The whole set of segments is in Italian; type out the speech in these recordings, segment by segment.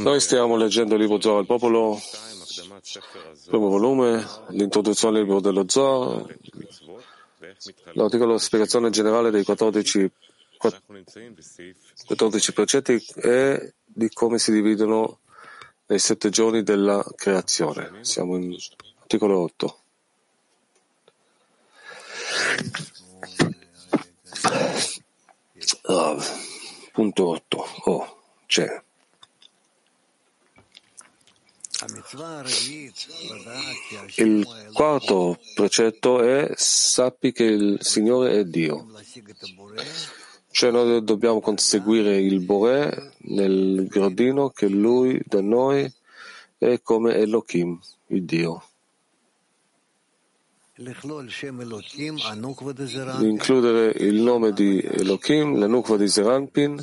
Noi stiamo leggendo il libro Zohar al popolo, primo volume, l'introduzione al libro dello Zohar, l'articolo spiegazione generale dei 14, 14 precetti e di come si dividono nei sette giorni della creazione. Siamo in articolo 8. Ah, punto 8. Oh, c'è. Il quarto precetto è sappi che il Signore è Dio. Cioè noi dobbiamo conseguire il Bore nel gradino che Lui da noi è come Elohim, il Dio. Includere il nome di Elohim, la nukva di Zeranpin,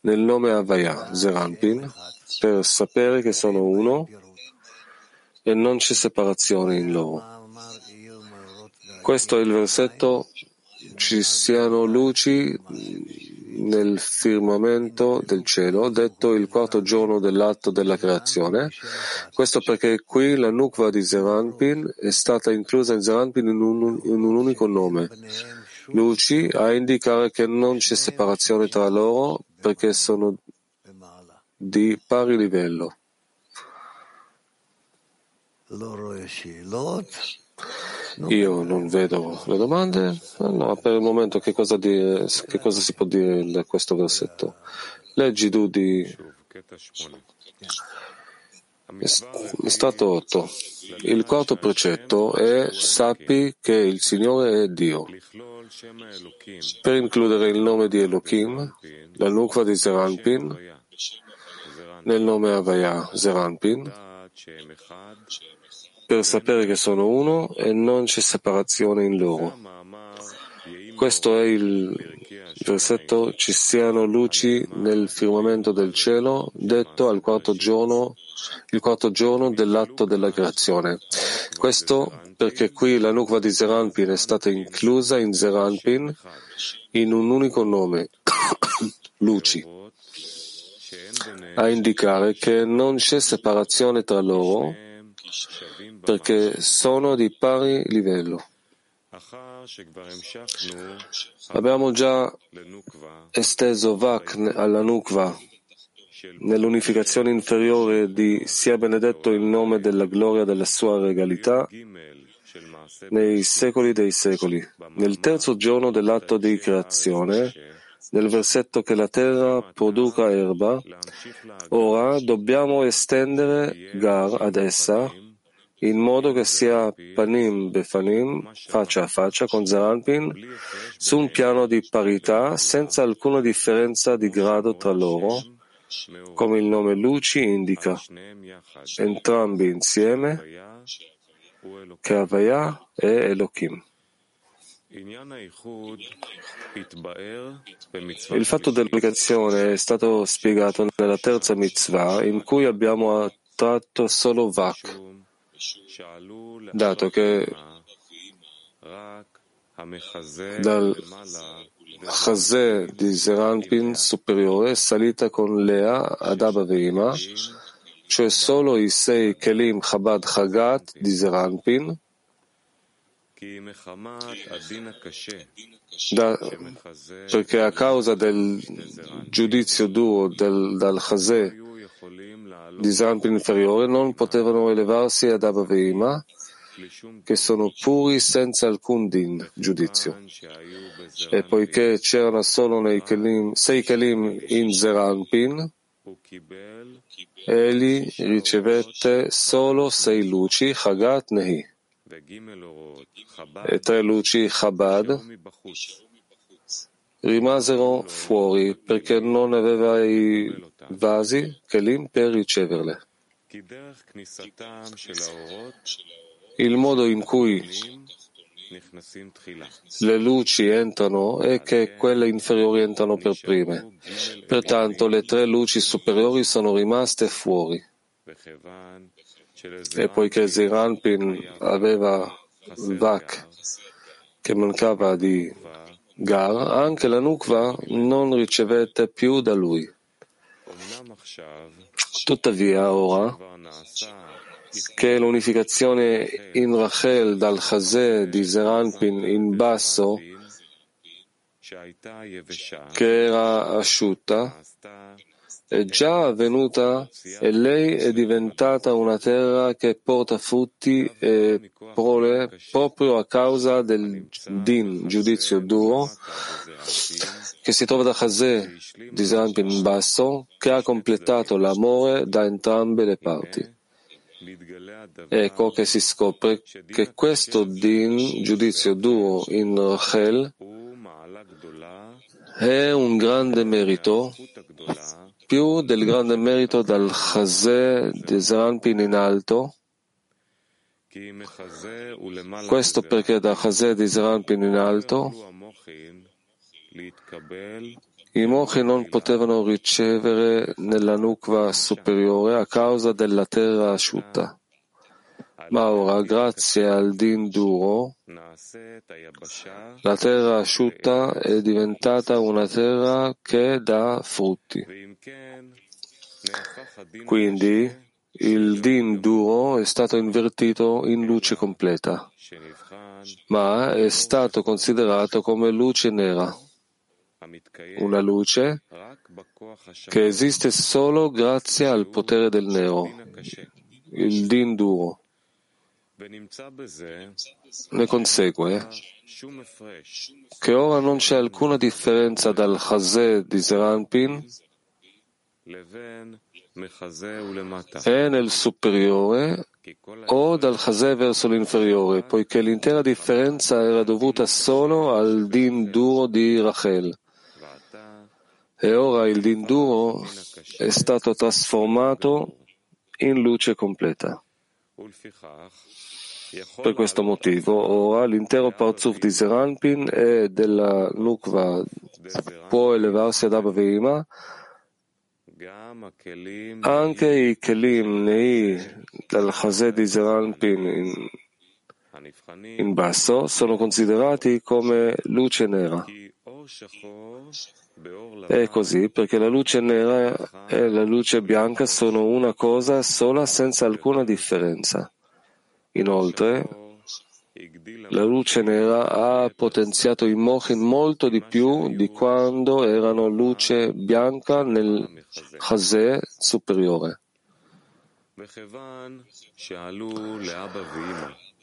nel nome Havaya, Zeranpin, per sapere che sono uno e non c'è separazione in loro. Questo è il versetto ci siano luci nel firmamento del cielo, detto il quarto giorno dell'atto della creazione. Questo perché qui la nukva di Zeranpin è stata inclusa in Zeranpin in un, in un unico nome. Luci a indicare che non c'è separazione tra loro perché sono di pari livello. Io non vedo le domande. No, per il momento che cosa, dire, che cosa si può dire da questo versetto? Leggi tu di Stato 8. Il quarto precetto è sappi che il Signore è Dio. Per includere il nome di Elohim, la nukva di Zeranpin, nel nome Avaya Zeranpin, per sapere che sono uno e non c'è separazione in loro. Questo è il versetto ci siano luci nel firmamento del cielo, detto al quarto giorno, il quarto giorno dell'atto della creazione. Questo perché qui la nukva di Zeranpin è stata inclusa in Zeranpin in un unico nome, luci, a indicare che non c'è separazione tra loro perché sono di pari livello. Abbiamo già esteso Vak alla Nukva nell'unificazione inferiore di sia benedetto il nome della gloria della sua regalità nei secoli dei secoli. Nel terzo giorno dell'atto di creazione, nel versetto che la terra produca erba, ora dobbiamo estendere Gar ad essa in modo che sia panim befanim, faccia a faccia con Zeranpin, su un piano di parità senza alcuna differenza di grado tra loro, come il nome Luci indica, entrambi insieme, che è Elohim. Il fatto dell'applicazione è stato spiegato nella terza mitzvah, in cui abbiamo attratto solo Vak, dato che dal Chazè di Zeranpin superiore è salita con Lea ad Abba Veima, cioè solo i sei Kelim Chabad Chagat di Zeranpin, da, perché a causa del giudizio duro del, dal Chazè di Zampin inferiore non potevano elevarsi ad Abba che sono puri senza alcun din, giudizio. E poiché c'erano solo nei kelim, sei Kelim in Zeranpin, egli ricevette solo sei luci, Chagat Nehi, e tre luci Chabad rimasero fuori perché non aveva i vasi, Kelim, per riceverle. Il modo in cui le luci entrano è che quelle inferiori entrano per prime. Pertanto le tre luci superiori sono rimaste fuori. E poiché Ziranpin aveva Vak che di Gar, anche la Nukva non ricevette più da lui. Tuttavia, ora che l'unificazione in Rachel dal Chazè di Zeranpin in basso, che era asciutta, è già avvenuta e lei è diventata una terra che porta frutti e prole proprio a causa del din, giudizio duro, che si trova da Chazè di Zeranpin in basso, che ha completato l'amore da entrambe le parti. Ecco che si scopre che questo din, giudizio duro in Rachel, è un grande merito, più del grande merito dal Chazè di Zeranpin in alto, questo perché da Chazè di Zeranpin in alto i mochi non potevano ricevere nella nukva superiore a causa della terra asciutta. Ma ora, grazie al din duro, la terra asciutta è diventata una terra che dà frutti. Quindi, il din duro è stato invertito in luce completa, ma è stato considerato come luce nera. Una luce che esiste solo grazie al potere del nero, il din duro. Ne consegue che ora non c'è alcuna differenza dal Chazè di Zeranpin e nel superiore o dal Chazè verso l'inferiore, poiché l'intera differenza era dovuta solo al din duro di Rachel. e ora il dinduro è stato trasformato in luce completa. Per questo motivo, ora l'intero Parzuf di Zeranpin e della Nukva può elevarsi ad Abba anche i Kelim Nei dal Chazè di Zeranpin in, in basso sono considerati come luce nera. È così perché la luce nera e la luce bianca sono una cosa sola senza alcuna differenza. Inoltre, la luce nera ha potenziato i mochin molto di più di quando erano luce bianca nel chazè superiore.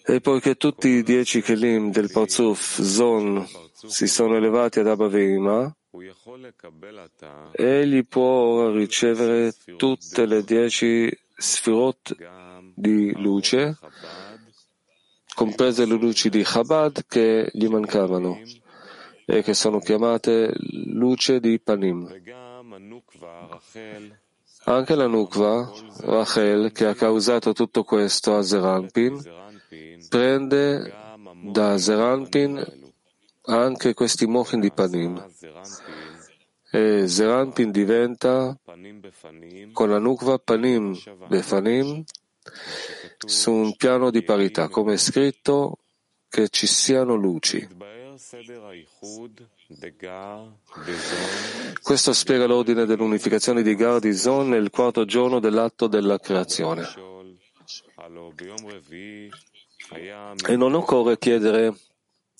E poiché tutti i dieci kelim del Parzuf Zon si sono elevati ad Abba Veima, egli può ora ricevere tutte le dieci sfirot di luce, comprese le luci di Chabad che gli mancavano e che sono chiamate luce di Panim. Anche la Nukva, Rachel, che ha causato tutto questo a Zeranpin, prende da Zeranpin anche questi mochin di Panim. E Zeranpin diventa con la Nukva Panim Befanim su un piano di parità, come è scritto che ci siano luci. Questo spiega l'ordine dell'unificazione di Gar di Zon nel quarto giorno dell'atto della creazione. E non occorre chiedere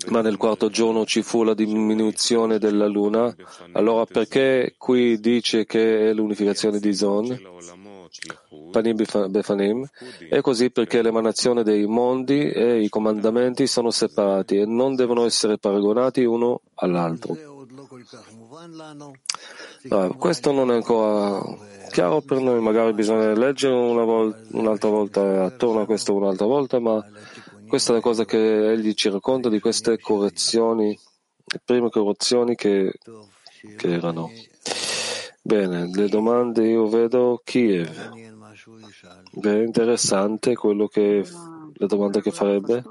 ma nel quarto giorno ci fu la diminuzione della luna, allora perché qui dice che è l'unificazione di Zon? Panim Befanim, è così perché l'emanazione dei mondi e i comandamenti sono separati e non devono essere paragonati uno all'altro. Ah, questo non è ancora chiaro per noi, magari bisogna leggere una volta, un'altra volta attorno a questo un'altra volta, ma questa è la cosa che egli ci racconta di queste correzioni, le prime correzioni che, che erano. Bene, le domande io vedo Kiev. Beh, interessante quello che la domanda che farebbe.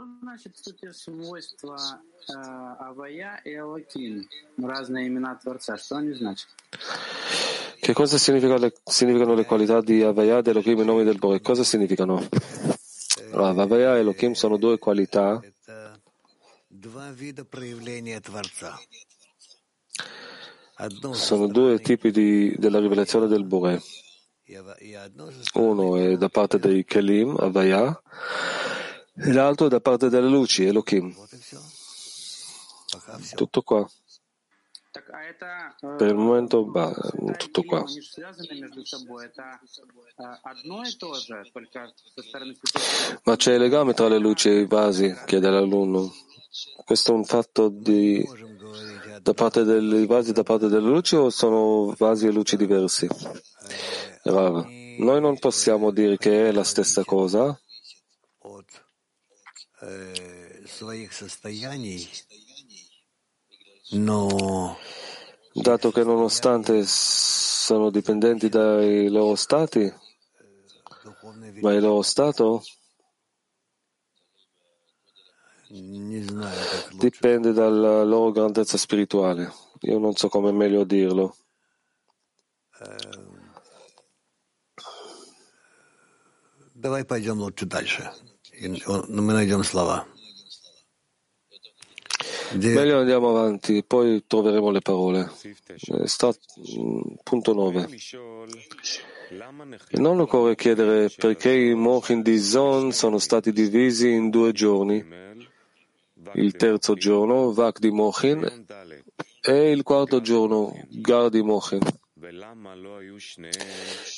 Che cosa significa le, significano le qualità di Avaya ed Elohim i nomi del Bore? Cosa significano? Rav, Avaya e Elohim sono due qualità sono due tipi di, della rivelazione del Bore. Uno è da parte dei Kelim, Avaya, e l'altro è da parte delle luci, Elohim. Tutto qua. Per il momento, bah, tutto qua. Ma c'è il legame tra le luci e i vasi, chiede l'alunno. Questo è un fatto di, da parte dei vasi da parte delle luci o sono vasi e luci diversi? Rav, noi non possiamo dire che è la stessa cosa. Dato che nonostante sono dipendenti dai loro stati, ma il loro stato dipende dalla loro grandezza spirituale. Io non so come meglio dirlo. Давай пойдем лучше дальше. Мы найдем слова. Meglio andiamo avanti, poi troveremo le parole. Sta, punto 9. Non occorre chiedere perché i Mochin di Zon sono stati divisi in due giorni. Il terzo giorno, Vak di Mochin, e il quarto giorno, Gar di Mochin.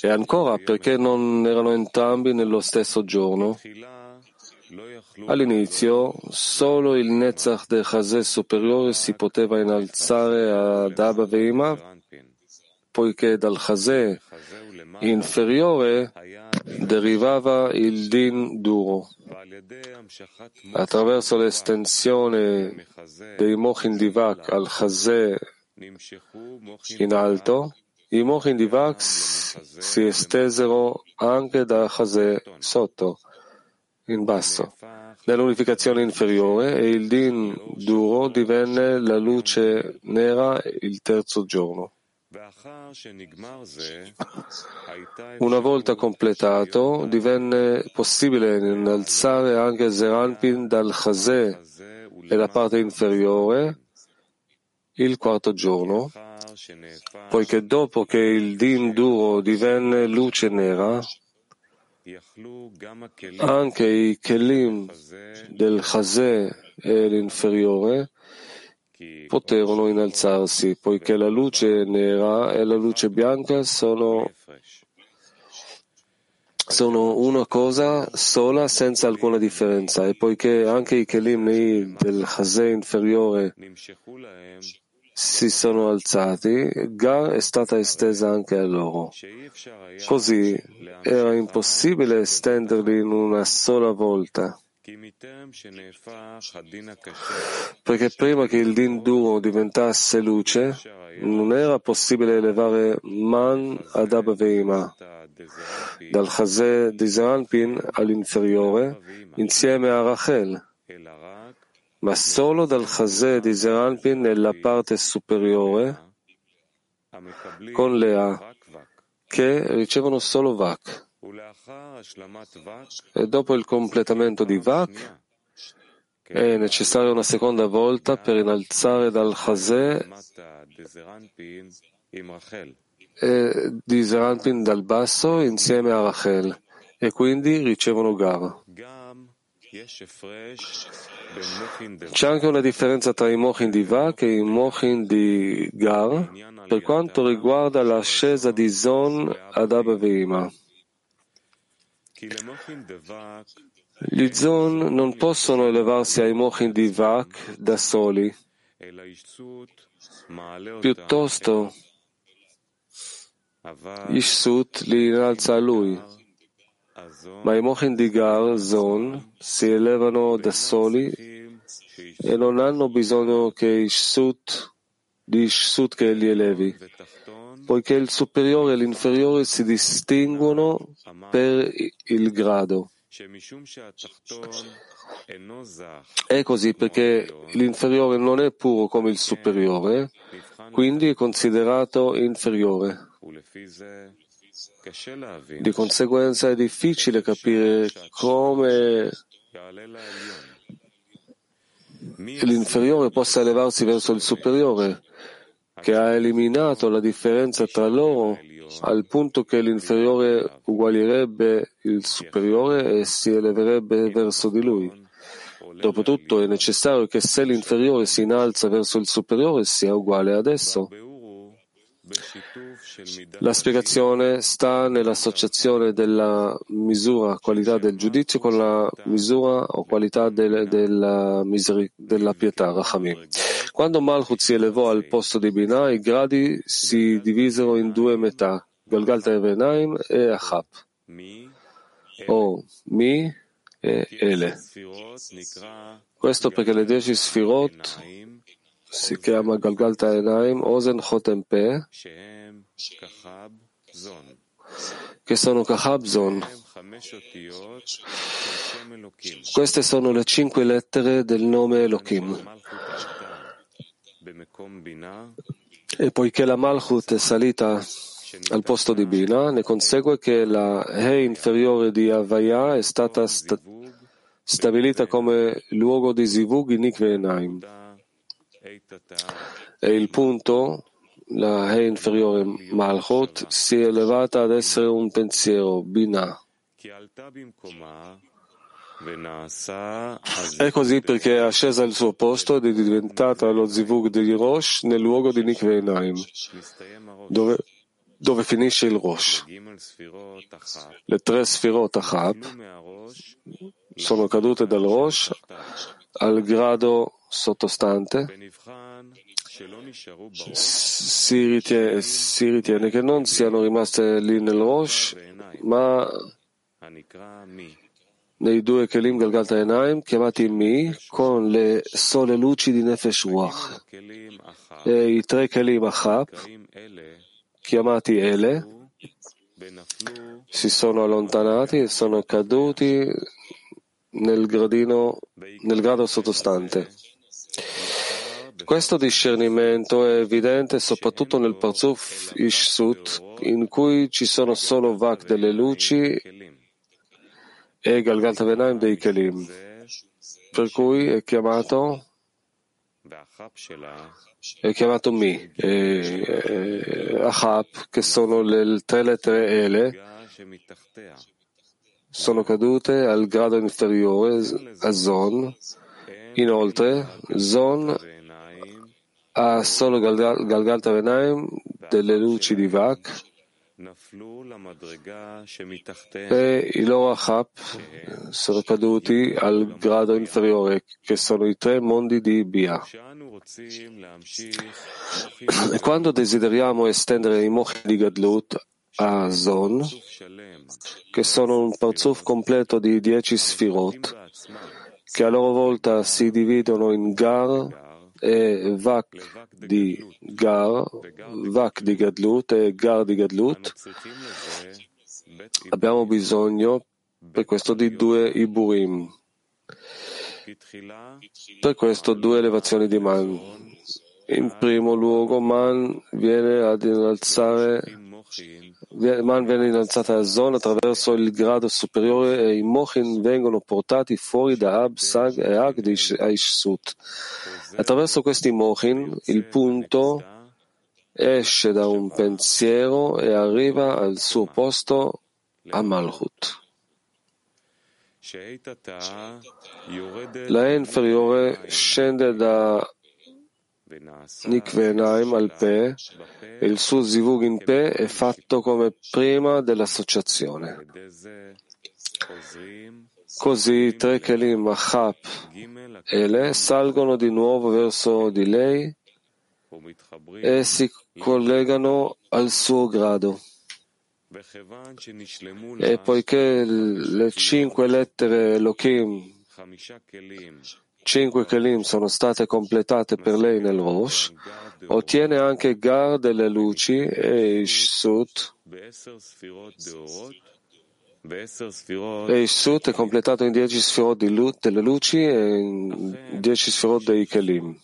E ancora, perché non erano entrambi nello stesso giorno? All'inizio, solo il Netzach del Chazé superiore si poteva innalzare ad Abba Veima, poiché dal Chazé inferiore derivava il Din duro. Attraverso l'estensione dei Mochin Divak al Chazé in alto, i Mochin Divak si estesero anche dal Chazé sotto in basso. Nell'unificazione inferiore e il din duro divenne la luce nera il terzo giorno. Una volta completato, divenne possibile innalzare anche Zeranpin dal Chazé e la parte inferiore il quarto giorno, poiché dopo che il din duro divenne luce nera, anche i Kelim del Chazé e l'inferiore poterono innalzarsi, poiché la luce nera e la luce bianca sono, sono una cosa sola senza alcuna differenza, e poiché anche i Kelim del Chazé inferiore si sono alzati, Gar è stata estesa anche a loro. Così era impossibile estenderli in una sola volta. Perché prima che il din duro diventasse luce, non era possibile elevare Man ad Abba dal Chazé di Zeranpin all'inferiore, insieme a Rachel ma solo dal Chazé di Zeranpin nella parte superiore con Lea, che ricevono solo Vak. E dopo il completamento di Vak è necessaria una seconda volta per innalzare dal Chazé di Zeranpin dal basso insieme a Rachel e quindi ricevono Gar. C'è anche una differenza tra i mochin di Vak e i mochin di Gar per quanto riguarda l'ascesa di Zon ad Abba Veima. Gli Zon non possono elevarsi ai mochin di Vak da soli, piuttosto Ishsut li innalza a lui ma i mochin di Gar Zon si elevano da soli e non hanno bisogno che Ishsut, di Ishsut che li elevi, poiché il superiore e l'inferiore si distinguono per il grado. È così perché l'inferiore non è puro come il superiore, quindi è considerato inferiore. Di conseguenza è difficile capire come l'inferiore possa elevarsi verso il superiore, che ha eliminato la differenza tra loro al punto che l'inferiore uguaglierebbe il superiore e si eleverebbe verso di lui. Dopotutto è necessario che se l'inferiore si innalza verso il superiore sia uguale ad esso. La spiegazione sta nell'associazione della misura qualità del giudizio con la misura o qualità del, della, della pietà, Rachamim. Quando Malchut si elevò al posto di Binah, i gradi si divisero in due metà, Galgalta Evenaim e Achab, o Mi e Ele. Questo perché le dieci sfirot si chiama Galgalta Enaim, Ozen Chotem Pe, che sono Kahab Zon. Queste sono le cinque lettere del nome Elohim. E poiché la Malchut è salita al posto di Bina, ne consegue che la He inferiore di Avaya è stata sta- stabilita come luogo di Zivug in Ikve Enaim. E il punto, la He inferiore Malchut, si è elevata ad essere un pensiero, Bina. È così perché è ascesa al suo posto ed è diventata lo zivug di Rosh nel luogo di Nikve Enaim, dove, dove finisce il Rosh. Le tre sfirot Achab sono cadute dal Rosh al grado sottostante. Si ritiene, si ritiene che non siano rimaste lì nel Rosh, ma nei due Kelim Galgalta Enaim chiamati Mi con le sole luci di Nefesh Ruach e i tre Kelim Achab chiamati Ele si sono allontanati e sono caduti nel, gradino, nel grado sottostante. Questo discernimento è evidente soprattutto nel Parzuf Ishsut, in cui ci sono solo Vak delle luci e Galgalta Venaim dei Kelim, per cui è chiamato, è chiamato Mi, e, e Achab, che sono le tre lettere Ele, sono cadute al grado inferiore a Zon. Inoltre, Zon ha solo Galgalta Venaim delle luci di Vak e i loro Achab sono caduti al grado inferiore, che sono i tre mondi di Bia. E quando desideriamo estendere i mochi di Gadlut a Zon, che sono un parzuf completo di dieci sfirot, che a loro volta si dividono in Gar, e Vak di Gar, Vak di Gadlut e Gar di Gadlut, abbiamo bisogno per questo di due Iburim. Per questo due elevazioni di Man. In primo luogo Man viene ad innalzare Man viene innalzata a zona attraverso il grado superiore e i Mochin vengono portati fuori da Ab, Sag e Ag di Aishsut. Attraverso questi Mochin il punto esce da un pensiero e arriva al suo posto a Malchut. La inferiore scende da Nikvenaim al Pe il suo zivug in Pe è fatto come prima dell'associazione. Così i tre Kelim Achab e Le salgono di nuovo verso di lei e si collegano al suo grado. E poiché le cinque lettere Elohim cinque Kelim sono state completate per lei nel Rosh, ottiene anche Gar delle luci e Ishsut. E Ishsut è completato in dieci sfirot delle luci e in dieci sfirot dei Kelim.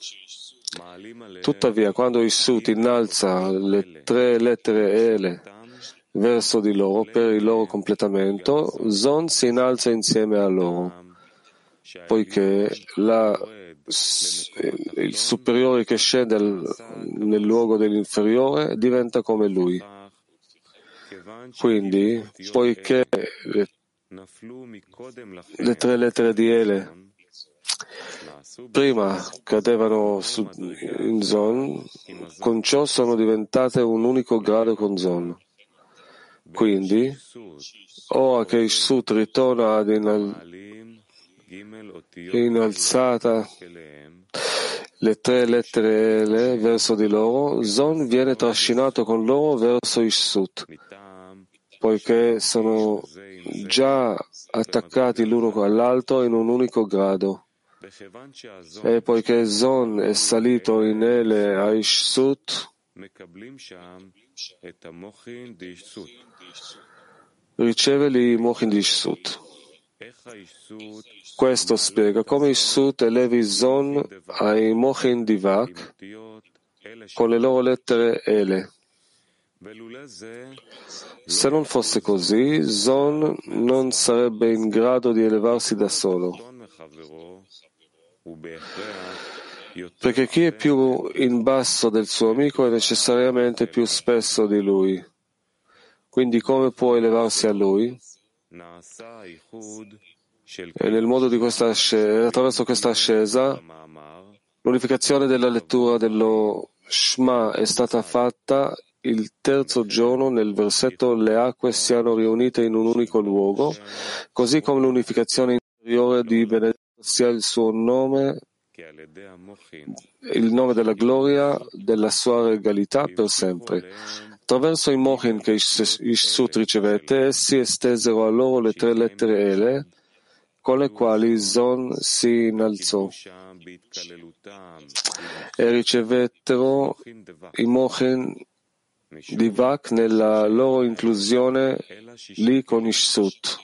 Tuttavia, quando Ishsut innalza le tre lettere Ele verso di loro per il loro completamento, Zon si innalza insieme a loro poiché la, il superiore che scende nel luogo dell'inferiore diventa come lui. Quindi, poiché le, le tre lettere di Ele prima cadevano su, in Zon, con ciò sono diventate un unico grado con Zon. Quindi, ora che Ishsut ritorna ad innalzata. Le tre lettere Ele verso di loro, Zon viene trascinato con loro verso Ishsut, poiché sono già attaccati l'uno all'altro in un unico grado. E poiché Zon è salito in Ele a Ishsut, riceve lì Mochin di Ishsut. Questo spiega come Ishsut elevi Zon ai Mochin di Vak con le loro lettere Ele. Se non fosse così, Zon non sarebbe in grado di elevarsi da solo. Perché chi è più in basso del suo amico è necessariamente più spesso di lui. Quindi come può elevarsi a lui? E nel modo di questa ascesa, attraverso questa ascesa, l'unificazione della lettura dello Shema è stata fatta il terzo giorno nel versetto le acque siano riunite in un unico luogo, così come l'unificazione interiore di benedetto sia il suo nome, il nome della gloria, della sua regalità per sempre. Attraverso i mochin che Ishsut ricevette, essi estesero a loro le tre lettere Ele, con le quali Zon si innalzò e ricevettero i mochin di Vak nella loro inclusione lì con Ishsut,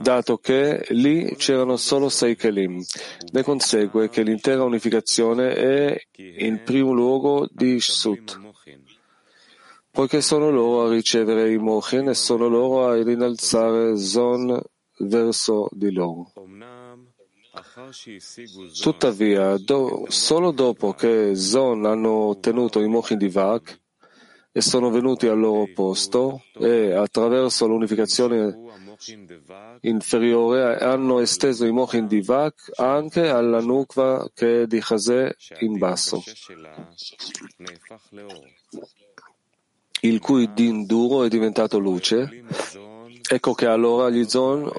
dato che lì c'erano solo sei Kelim. Ne consegue che l'intera unificazione è in primo luogo di Ishsut, poiché sono loro a ricevere i Mochin e sono loro a innalzare Zon verso di loro. Tuttavia, do, solo dopo che Zon hanno ottenuto i Mochin di Vak e sono venuti al loro posto e attraverso l'unificazione inferiore hanno esteso i Mochin di Vak anche alla Nukva che è di Chazè in basso, il cui din duro è diventato luce. Ecco che allora gli Zon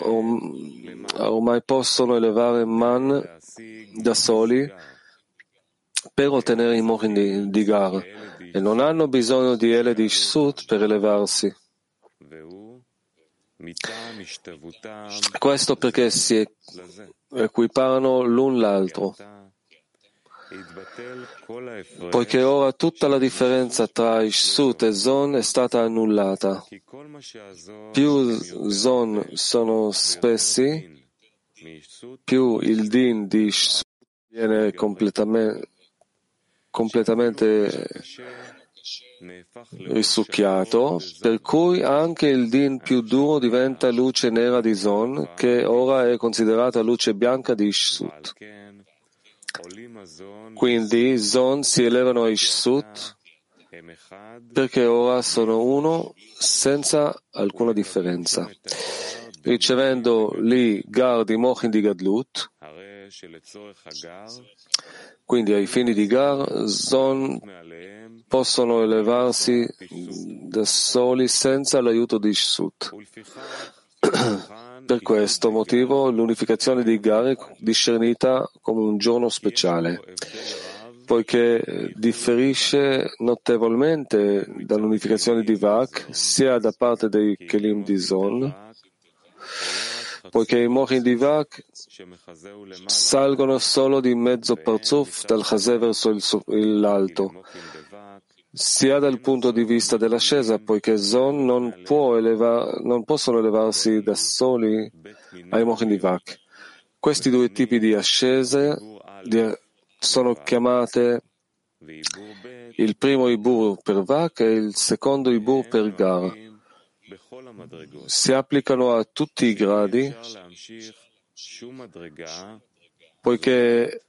ormai possono elevare Man da soli per ottenere i Mochin di, Gar e non hanno bisogno di Ele di Shut per elevarsi. Questo perché si equiparano l'un l'altro. Poiché ora tutta la differenza tra Ishsut e Zon è stata annullata. Più Zon sono spessi, più il din di Ishsut viene completamente, completamente risucchiato, per cui anche il din più duro diventa luce nera di Zon, che ora è considerata luce bianca di Ishsut. Quindi Zon si elevano a Ishsut perché ora sono uno senza alcuna differenza, ricevendo lì Gar di Mochin di Gadlut, quindi ai fini di Gar, Zon possono elevarsi da soli senza l'aiuto di Ishsut. Per questo motivo l'unificazione di Gar è discernita come un giorno speciale, poiché differisce notevolmente dall'unificazione di Vak sia da parte dei Kelim di Zon, poiché i Mochin di Vak salgono solo di mezzo parzuf dal Chazè verso l'alto, sia dal punto di vista dell'ascesa, poiché Zon non, eleva, non possono elevarsi da soli ai Mochin di Vak. Questi due tipi di ascese sono chiamate il primo Ibur per Vak e il secondo Ibur per Gar. Si applicano a tutti i gradi poiché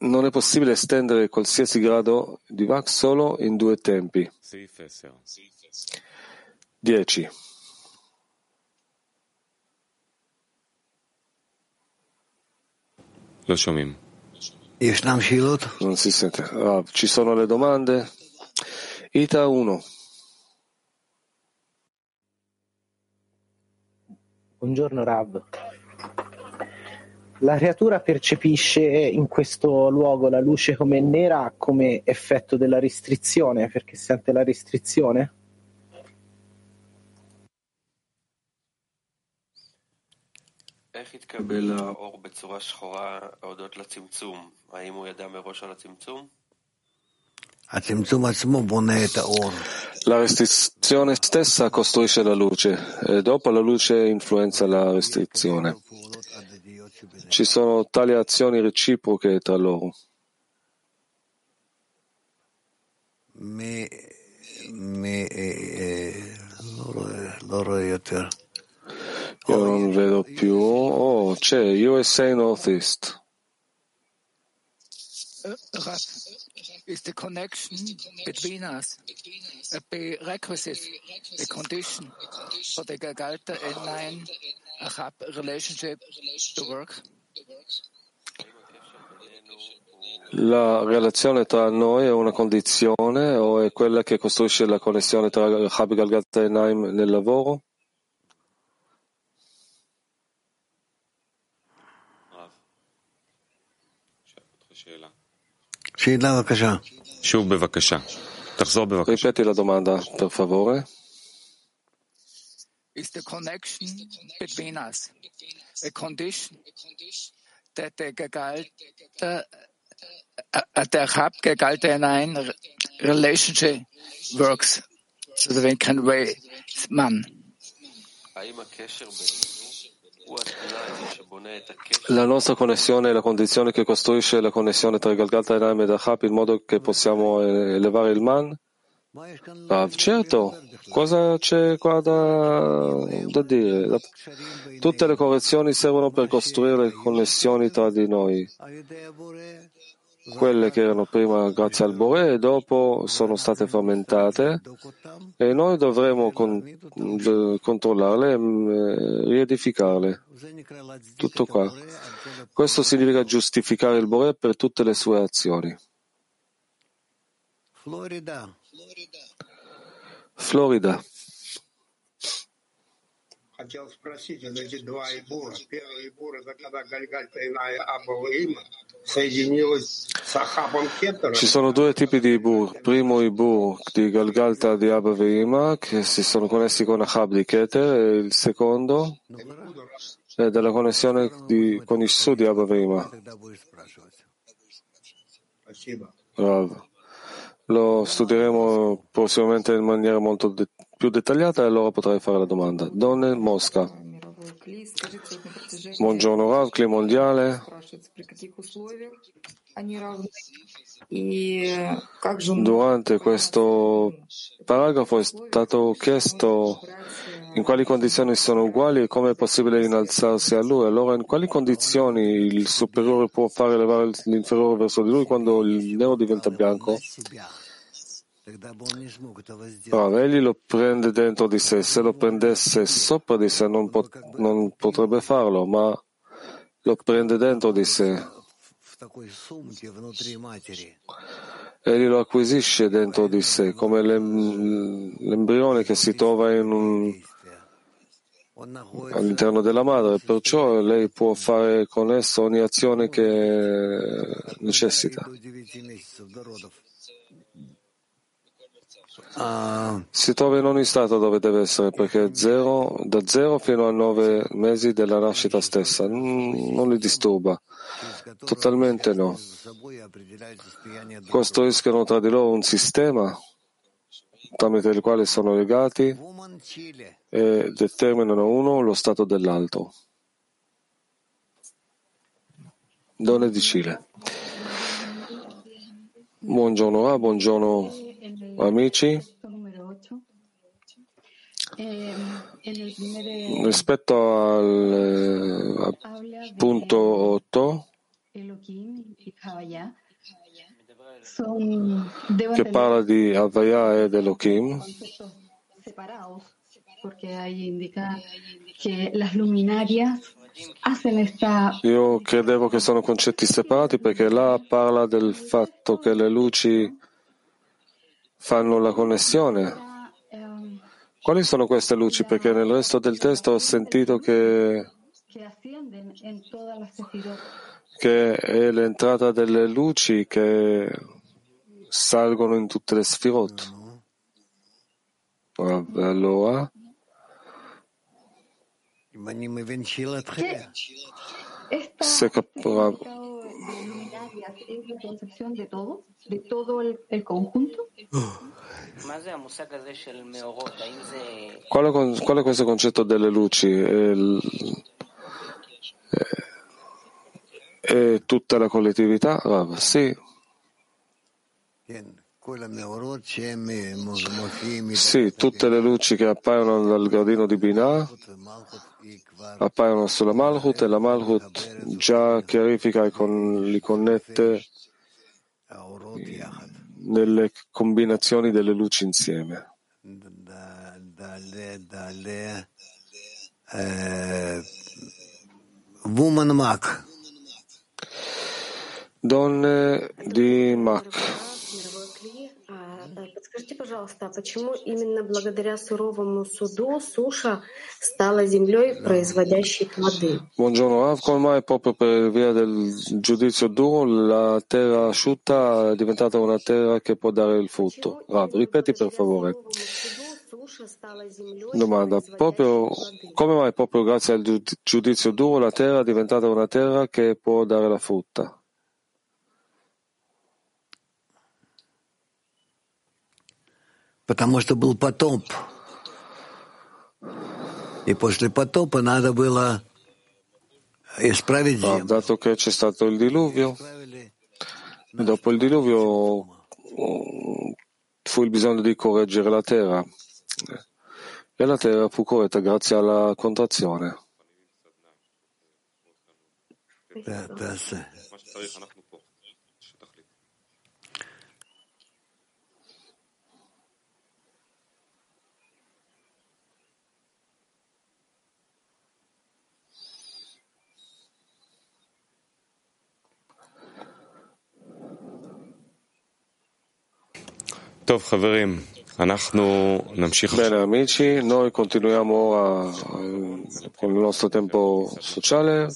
non è possibile estendere qualsiasi grado di Vak solo in due tempi. 10. Non si sente. Ah, ci sono le domande? Ita 1. Buongiorno Rav. La creatura percepisce in questo luogo la luce come nera come effetto della restrizione, perché sente la restrizione? איך התקבל האור בצורה שחורה הודות לצמצום? האם הוא ידע מראש על הצמצום? La restrizione stessa costruisce la luce e dopo la luce influenza la restrizione. Ci sono tali azioni reciproche tra loro. Io non vedo più. Oh, c'è USA Northeast. is the connection between us a prerequisite, a condition for the Gagalta N9 Achab relationship to work? La relazione tra noi è una condizione o è quella che costruisce la connessione tra Chab Galgalta e Naim nel lavoro? Ripeti la domanda, per favore. Is the connection between us. a condition that the Gegalte, uh, der Hab-Gegalte relationship works so that we can weigh man? La nostra connessione è la condizione che costruisce la connessione tra Galgalta e Naim e Dachap in modo che possiamo elevare il man? Ah, certo, cosa c'è qua da, da dire? Tutte le correzioni servono per costruire le connessioni tra di noi quelle che erano prima grazie al Bore e dopo sono state frammentate e noi dovremo con, controllarle e mm, riedificarle. Tutto qua. Questo significa giustificare il Bore per tutte le sue azioni. Florida. Florida. Ci sono due tipi di Ibur. Primo Ibur di Galgalta di Abba Veima che si sono connessi con Ahab di Keter e il secondo è della connessione di, con il Su di Abba Veima. Bravo. Lo studieremo prossimamente in maniera molto de- più dettagliata e allora potrai fare la domanda. Donne Mosca. Buongiorno Rav, Cli Mondiale. Durante questo paragrafo è stato chiesto in quali condizioni sono uguali e come è possibile innalzarsi a lui. Allora, in quali condizioni il superiore può fare elevare l'inferiore verso di lui quando il nero diventa bianco? Bravo, egli lo prende dentro di sé. Se lo prendesse sopra di sé non, pot- non potrebbe farlo, ma lo prende dentro di sé. Egli lo acquisisce dentro di sé, come l'em- l'embrione che si trova un, all'interno della madre, perciò lei può fare con esso ogni azione che necessita. Si trova in ogni stato dove deve essere, perché zero, da zero fino a nove mesi della nascita stessa non li disturba. Totalmente no. Costruiscono tra di loro un sistema tramite il quale sono legati e determinano uno lo stato dell'altro. Donne di Cile. Buongiorno A, buongiorno amici. Rispetto al, al punto 8 che parla di Havaya ed Elohim, io credevo che sono concetti separati perché là parla del fatto che le luci fanno la connessione. Quali sono queste luci? Perché nel resto del testo ho sentito che, che è l'entrata delle luci che salgono in tutte le sfirot. Allora, se capirà. de todo el, el conjunto? Qual è, qual è questo concetto delle luci? È, è, è tutta la collettività? Ah, sì. Sì, tutte le luci che appaiono dal gradino di Binah appaiono sulla Malhut e la Malhut già chiarifica e con, li connette nelle combinazioni delle luci insieme. Woman Mac Donne di Mac. Подскажите, пожалуйста, почему именно благодаря суровому суду суша stala землей, производящей плоды? Buongiorno Rav, come mai proprio per via del giudizio duro la terra asciutta è diventata una terra che può dare il frutto? Rav, ripeti per favore. Domanda, proprio, come mai proprio grazie al giudizio duro la terra è diventata una terra che può dare la frutta? Потому что был потоп. И после потопа надо было исправить землю. Dato che c'è stato il diluvio, e dopo il diluvio fu il bisogno di correggere la terra e la terra fu corretta grazie alla contrazione. Bene amici, noi continuiamo ora con il nostro tempo sociale.